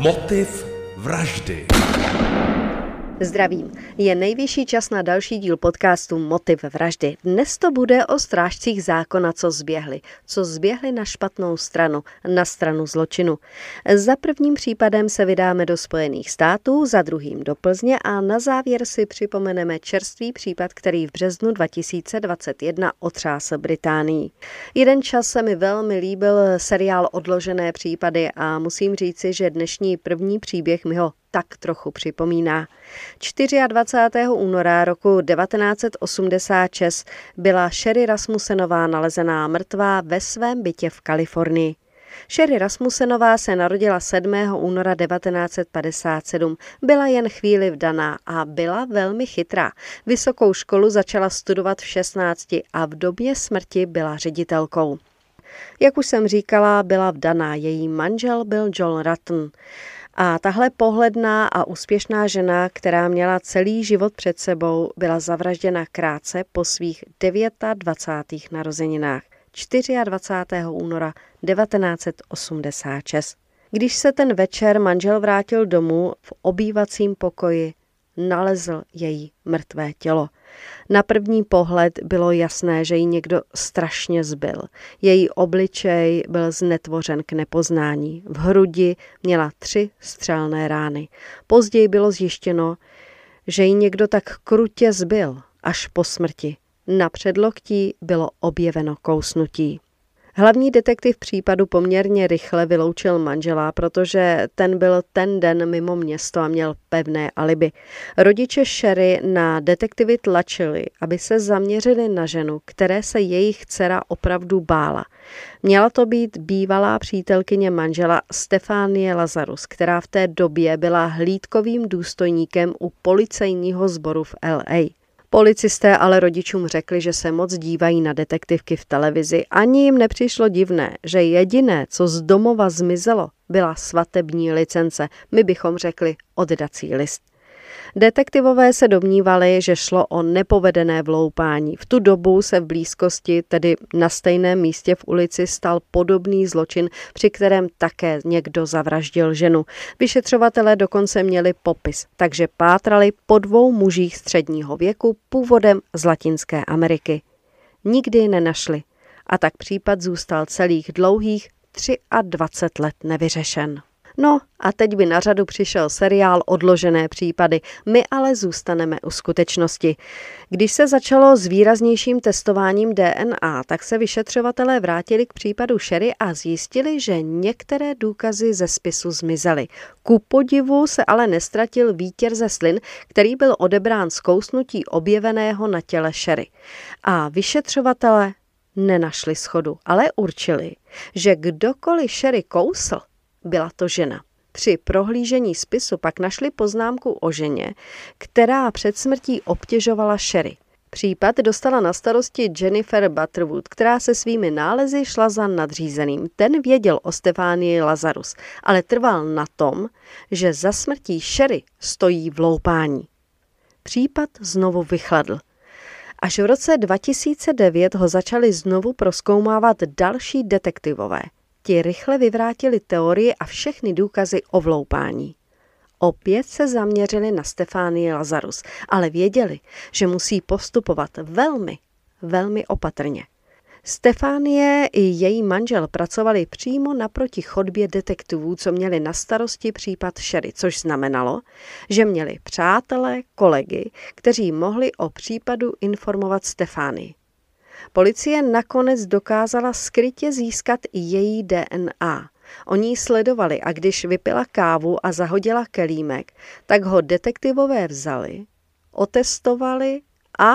Motiv vraždy. Zdravím. Je nejvyšší čas na další díl podcastu Motiv vraždy. Dnes to bude o strážcích zákona, co zběhli. Co zběhli na špatnou stranu, na stranu zločinu. Za prvním případem se vydáme do Spojených států, za druhým do Plzně a na závěr si připomeneme čerstvý případ, který v březnu 2021 otřásl Británii. Jeden čas se mi velmi líbil seriál Odložené případy a musím říci, že dnešní první příběh mi ho tak trochu připomíná. 24. února roku 1986 byla Sherry Rasmusenová nalezená mrtvá ve svém bytě v Kalifornii. Sherry Rasmusenová se narodila 7. února 1957. Byla jen chvíli vdaná a byla velmi chytrá. Vysokou školu začala studovat v 16 a v době smrti byla ředitelkou. Jak už jsem říkala, byla vdaná. Její manžel byl John Rutten. A tahle pohledná a úspěšná žena, která měla celý život před sebou, byla zavražděna krátce po svých 29. narozeninách 24. února 1986. Když se ten večer manžel vrátil domů, v obývacím pokoji nalezl její mrtvé tělo. Na první pohled bylo jasné, že ji někdo strašně zbyl. Její obličej byl znetvořen k nepoznání. V hrudi měla tři střelné rány. Později bylo zjištěno, že ji někdo tak krutě zbyl až po smrti. Na předloktí bylo objeveno kousnutí. Hlavní detektiv případu poměrně rychle vyloučil manžela, protože ten byl ten den mimo město a měl pevné alibi. Rodiče Sherry na detektivy tlačili, aby se zaměřili na ženu, které se jejich dcera opravdu bála. Měla to být bývalá přítelkyně manžela Stefánie Lazarus, která v té době byla hlídkovým důstojníkem u policejního sboru v LA. Policisté ale rodičům řekli, že se moc dívají na detektivky v televizi. Ani jim nepřišlo divné, že jediné, co z domova zmizelo, byla svatební licence. My bychom řekli oddací list. Detektivové se domnívali, že šlo o nepovedené vloupání. V tu dobu se v blízkosti, tedy na stejném místě v ulici, stal podobný zločin, při kterém také někdo zavraždil ženu. Vyšetřovatelé dokonce měli popis, takže pátrali po dvou mužích středního věku původem z Latinské Ameriky. Nikdy nenašli a tak případ zůstal celých dlouhých 23 let nevyřešen. No a teď by na řadu přišel seriál Odložené případy. My ale zůstaneme u skutečnosti. Když se začalo s výraznějším testováním DNA, tak se vyšetřovatelé vrátili k případu Sherry a zjistili, že některé důkazy ze spisu zmizely. Ku podivu se ale nestratil výtěr ze slin, který byl odebrán z kousnutí objeveného na těle Sherry. A vyšetřovatelé nenašli schodu, ale určili, že kdokoliv Sherry kousl, byla to žena. Při prohlížení spisu pak našli poznámku o ženě, která před smrtí obtěžovala Sherry. Případ dostala na starosti Jennifer Butterwood, která se svými nálezy šla za nadřízeným. Ten věděl o Stefánii Lazarus, ale trval na tom, že za smrtí Sherry stojí v loupání. Případ znovu vychladl. Až v roce 2009 ho začali znovu proskoumávat další detektivové – Ti rychle vyvrátili teorie a všechny důkazy o vloupání. Opět se zaměřili na Stefánii Lazarus, ale věděli, že musí postupovat velmi, velmi opatrně. Stefánie i její manžel pracovali přímo naproti chodbě detektivů, co měli na starosti případ Sherry, což znamenalo, že měli přátelé, kolegy, kteří mohli o případu informovat Stefánii. Policie nakonec dokázala skrytě získat její DNA. Oni ji sledovali a když vypila kávu a zahodila kelímek, tak ho detektivové vzali, otestovali a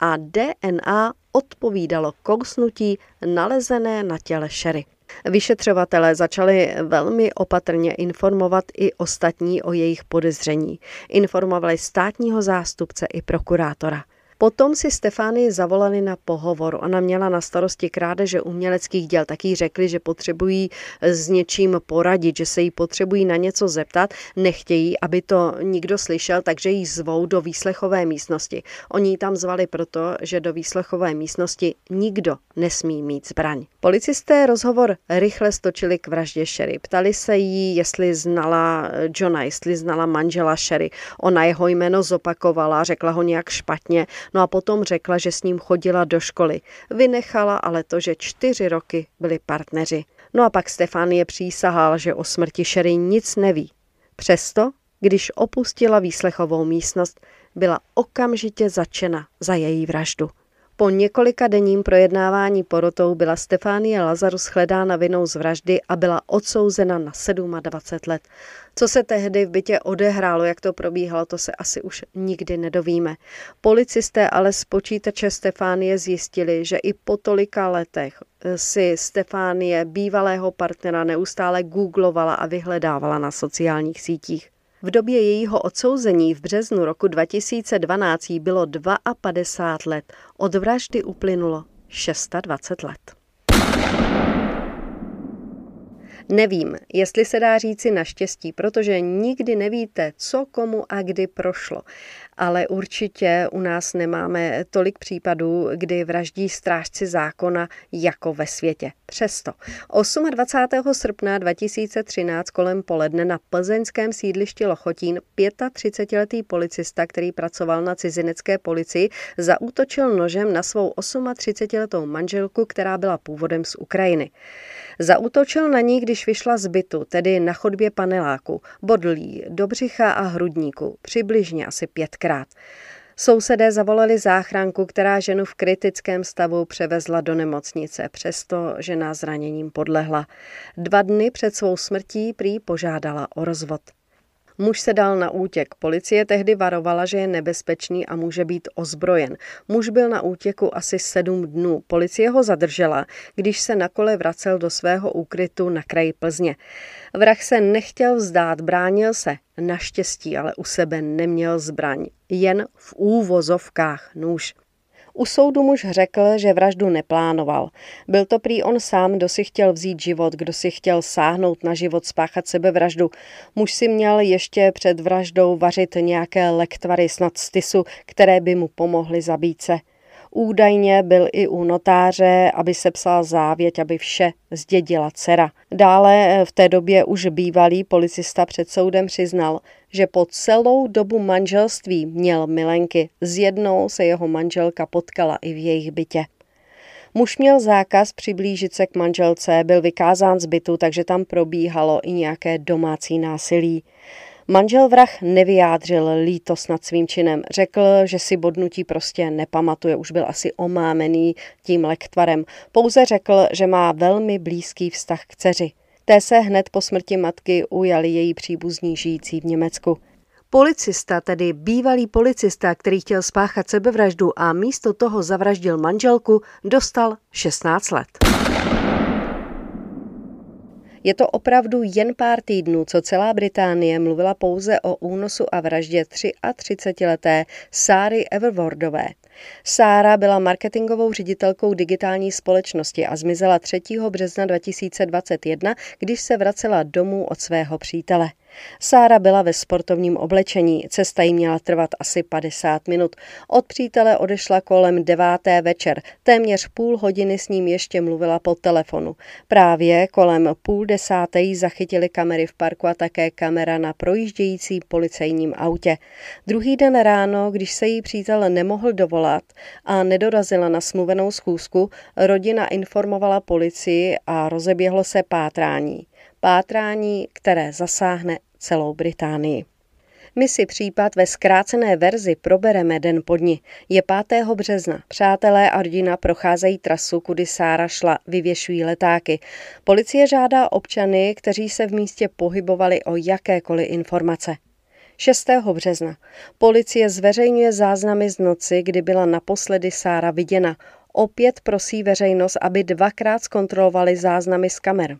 a DNA odpovídalo kousnutí nalezené na těle Sherry. Vyšetřovatelé začali velmi opatrně informovat i ostatní o jejich podezření. Informovali státního zástupce i prokurátora. Potom si Stefánii zavolali na pohovor. Ona měla na starosti krádeže uměleckých děl. Taky řekli, že potřebují s něčím poradit, že se jí potřebují na něco zeptat. Nechtějí, aby to nikdo slyšel, takže ji zvou do výslechové místnosti. Oni ji tam zvali proto, že do výslechové místnosti nikdo nesmí mít zbraň. Policisté rozhovor rychle stočili k vraždě Sherry. Ptali se jí, jestli znala Johna, jestli znala manžela Sherry. Ona jeho jméno zopakovala, řekla ho nějak špatně, no a potom řekla, že s ním chodila do školy. Vynechala ale to, že čtyři roky byli partneři. No a pak Stefánie přísahal, že o smrti Sherry nic neví. Přesto, když opustila výslechovou místnost, byla okamžitě začena za její vraždu. Po několika denním projednávání porotou byla Stefánie Lazarus shledána vinou z vraždy a byla odsouzena na 27 let. Co se tehdy v bytě odehrálo, jak to probíhalo, to se asi už nikdy nedovíme. Policisté ale z počítače Stefánie zjistili, že i po tolika letech si Stefánie bývalého partnera neustále googlovala a vyhledávala na sociálních sítích. V době jejího odsouzení v březnu roku 2012 jí bylo 52 let. Od vraždy uplynulo 26 let. Nevím, jestli se dá říci naštěstí, protože nikdy nevíte, co komu a kdy prošlo. Ale určitě u nás nemáme tolik případů, kdy vraždí strážci zákona jako ve světě. Přesto 28. srpna 2013 kolem poledne na plzeňském sídlišti Lochotín 35-letý policista, který pracoval na cizinecké policii, zaútočil nožem na svou 38-letou manželku, která byla původem z Ukrajiny. Zautočil na ní, když vyšla z bytu, tedy na chodbě paneláku, bodlí, do břicha a hrudníku, přibližně asi pětkrát. Sousedé zavolali záchranku, která ženu v kritickém stavu převezla do nemocnice, přesto žena zraněním podlehla. Dva dny před svou smrtí prý požádala o rozvod. Muž se dal na útěk. Policie tehdy varovala, že je nebezpečný a může být ozbrojen. Muž byl na útěku asi sedm dnů. Policie ho zadržela, když se na kole vracel do svého úkrytu na kraji Plzně. Vrah se nechtěl vzdát, bránil se. Naštěstí ale u sebe neměl zbraň. Jen v úvozovkách nůž. U soudu muž řekl, že vraždu neplánoval. Byl to prý on sám, kdo si chtěl vzít život, kdo si chtěl sáhnout na život, spáchat sebevraždu. Muž si měl ještě před vraždou vařit nějaké lektvary snad stysu, které by mu pomohly zabít se. Údajně byl i u notáře, aby se psal závěť, aby vše zdědila dcera. Dále v té době už bývalý policista před soudem přiznal, že po celou dobu manželství měl milenky. S jednou se jeho manželka potkala i v jejich bytě. Muž měl zákaz přiblížit se k manželce, byl vykázán z bytu, takže tam probíhalo i nějaké domácí násilí. Manžel vrah nevyjádřil lítost nad svým činem. Řekl, že si bodnutí prostě nepamatuje, už byl asi omámený tím lektvarem. Pouze řekl, že má velmi blízký vztah k dceři. Té se hned po smrti matky ujali její příbuzní žijící v Německu. Policista, tedy bývalý policista, který chtěl spáchat sebevraždu a místo toho zavraždil manželku, dostal 16 let. Je to opravdu jen pár týdnů, co celá Británie mluvila pouze o únosu a vraždě 33-leté Sáry Everwardové. Sára byla marketingovou ředitelkou digitální společnosti a zmizela 3. března 2021, když se vracela domů od svého přítele. Sára byla ve sportovním oblečení, cesta jí měla trvat asi 50 minut. Od přítele odešla kolem deváté večer, téměř půl hodiny s ním ještě mluvila po telefonu. Právě kolem půl desáté jí zachytili kamery v parku a také kamera na projíždějící policejním autě. Druhý den ráno, když se jí přítel nemohl dovolat a nedorazila na smluvenou schůzku, rodina informovala policii a rozeběhlo se pátrání pátrání, které zasáhne celou Británii. My si případ ve zkrácené verzi probereme den po dni. Je 5. března. Přátelé a rodina procházejí trasu, kudy Sára šla, vyvěšují letáky. Policie žádá občany, kteří se v místě pohybovali o jakékoliv informace. 6. března. Policie zveřejňuje záznamy z noci, kdy byla naposledy Sára viděna. Opět prosí veřejnost, aby dvakrát zkontrolovali záznamy z kamer.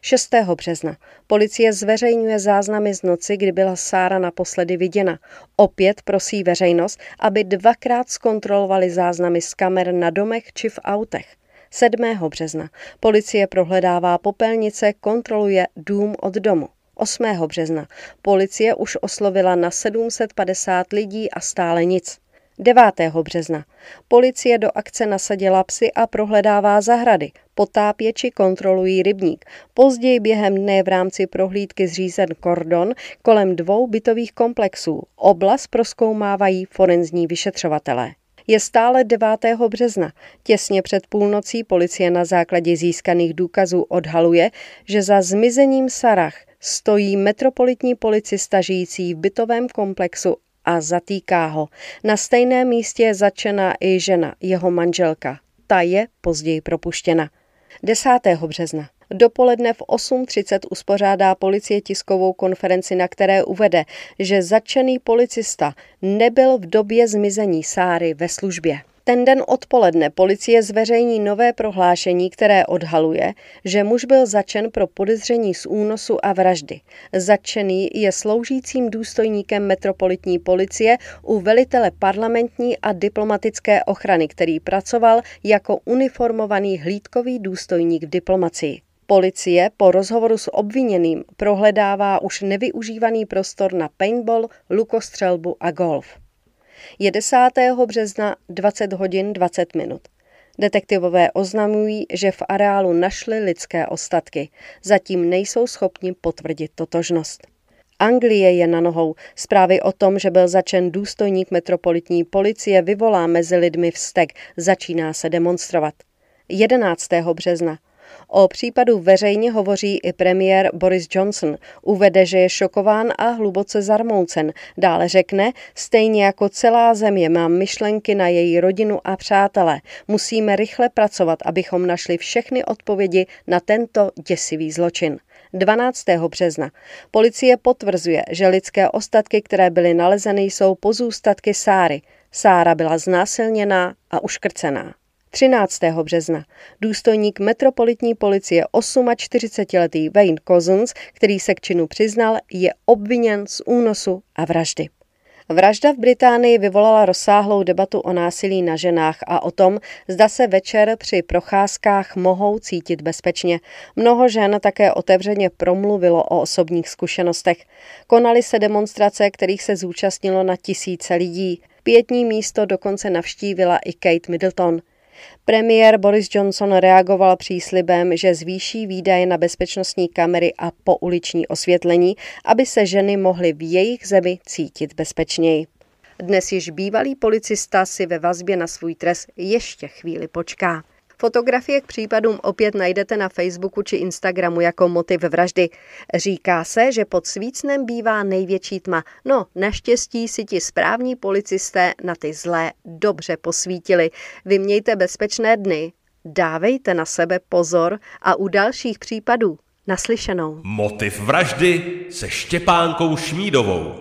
6. března. Policie zveřejňuje záznamy z noci, kdy byla Sára naposledy viděna. Opět prosí veřejnost, aby dvakrát zkontrolovali záznamy z kamer na domech či v autech. 7. března. Policie prohledává popelnice, kontroluje dům od domu. 8. března. Policie už oslovila na 750 lidí a stále nic. 9. března. Policie do akce nasadila psy a prohledává zahrady. Potápěči kontrolují rybník. Později během dne v rámci prohlídky zřízen kordon kolem dvou bytových komplexů. Oblast proskoumávají forenzní vyšetřovatelé. Je stále 9. března. Těsně před půlnocí policie na základě získaných důkazů odhaluje, že za zmizením Sarah stojí metropolitní policista žijící v bytovém komplexu a zatýká ho. Na stejném místě je začena i žena, jeho manželka. Ta je později propuštěna. 10. března. Dopoledne v 8.30 uspořádá policie tiskovou konferenci, na které uvede, že začený policista nebyl v době zmizení Sáry ve službě. Ten den odpoledne policie zveřejní nové prohlášení, které odhaluje, že muž byl začen pro podezření z únosu a vraždy. Začený je sloužícím důstojníkem metropolitní policie u velitele parlamentní a diplomatické ochrany, který pracoval jako uniformovaný hlídkový důstojník v diplomacii. Policie po rozhovoru s obviněným prohledává už nevyužívaný prostor na paintball, lukostřelbu a golf. Je 10. března 20 hodin 20 minut. Detektivové oznamují, že v areálu našli lidské ostatky. Zatím nejsou schopni potvrdit totožnost. Anglie je na nohou. Zprávy o tom, že byl začen důstojník metropolitní policie, vyvolá mezi lidmi vztek. Začíná se demonstrovat. 11. března. O případu veřejně hovoří i premiér Boris Johnson. Uvede, že je šokován a hluboce zarmoucen. Dále řekne, stejně jako celá země mám myšlenky na její rodinu a přátele. Musíme rychle pracovat, abychom našli všechny odpovědi na tento děsivý zločin. 12. března. Policie potvrzuje, že lidské ostatky, které byly nalezeny, jsou pozůstatky Sáry. Sára byla znásilněná a uškrcená. 13. března důstojník metropolitní policie 48-letý Wayne Cousins, který se k činu přiznal, je obviněn z únosu a vraždy. Vražda v Británii vyvolala rozsáhlou debatu o násilí na ženách a o tom, zda se večer při procházkách mohou cítit bezpečně. Mnoho žen také otevřeně promluvilo o osobních zkušenostech. Konaly se demonstrace, kterých se zúčastnilo na tisíce lidí. Pětní místo dokonce navštívila i Kate Middleton. Premiér Boris Johnson reagoval příslibem, že zvýší výdaje na bezpečnostní kamery a pouliční osvětlení, aby se ženy mohly v jejich zemi cítit bezpečněji. Dnes již bývalý policista si ve vazbě na svůj trest ještě chvíli počká. Fotografie k případům opět najdete na Facebooku či Instagramu jako motiv vraždy. Říká se, že pod svícnem bývá největší tma. No, naštěstí si ti správní policisté na ty zlé dobře posvítili. Vymějte bezpečné dny, dávejte na sebe pozor a u dalších případů naslyšenou. Motiv vraždy se Štěpánkou Šmídovou.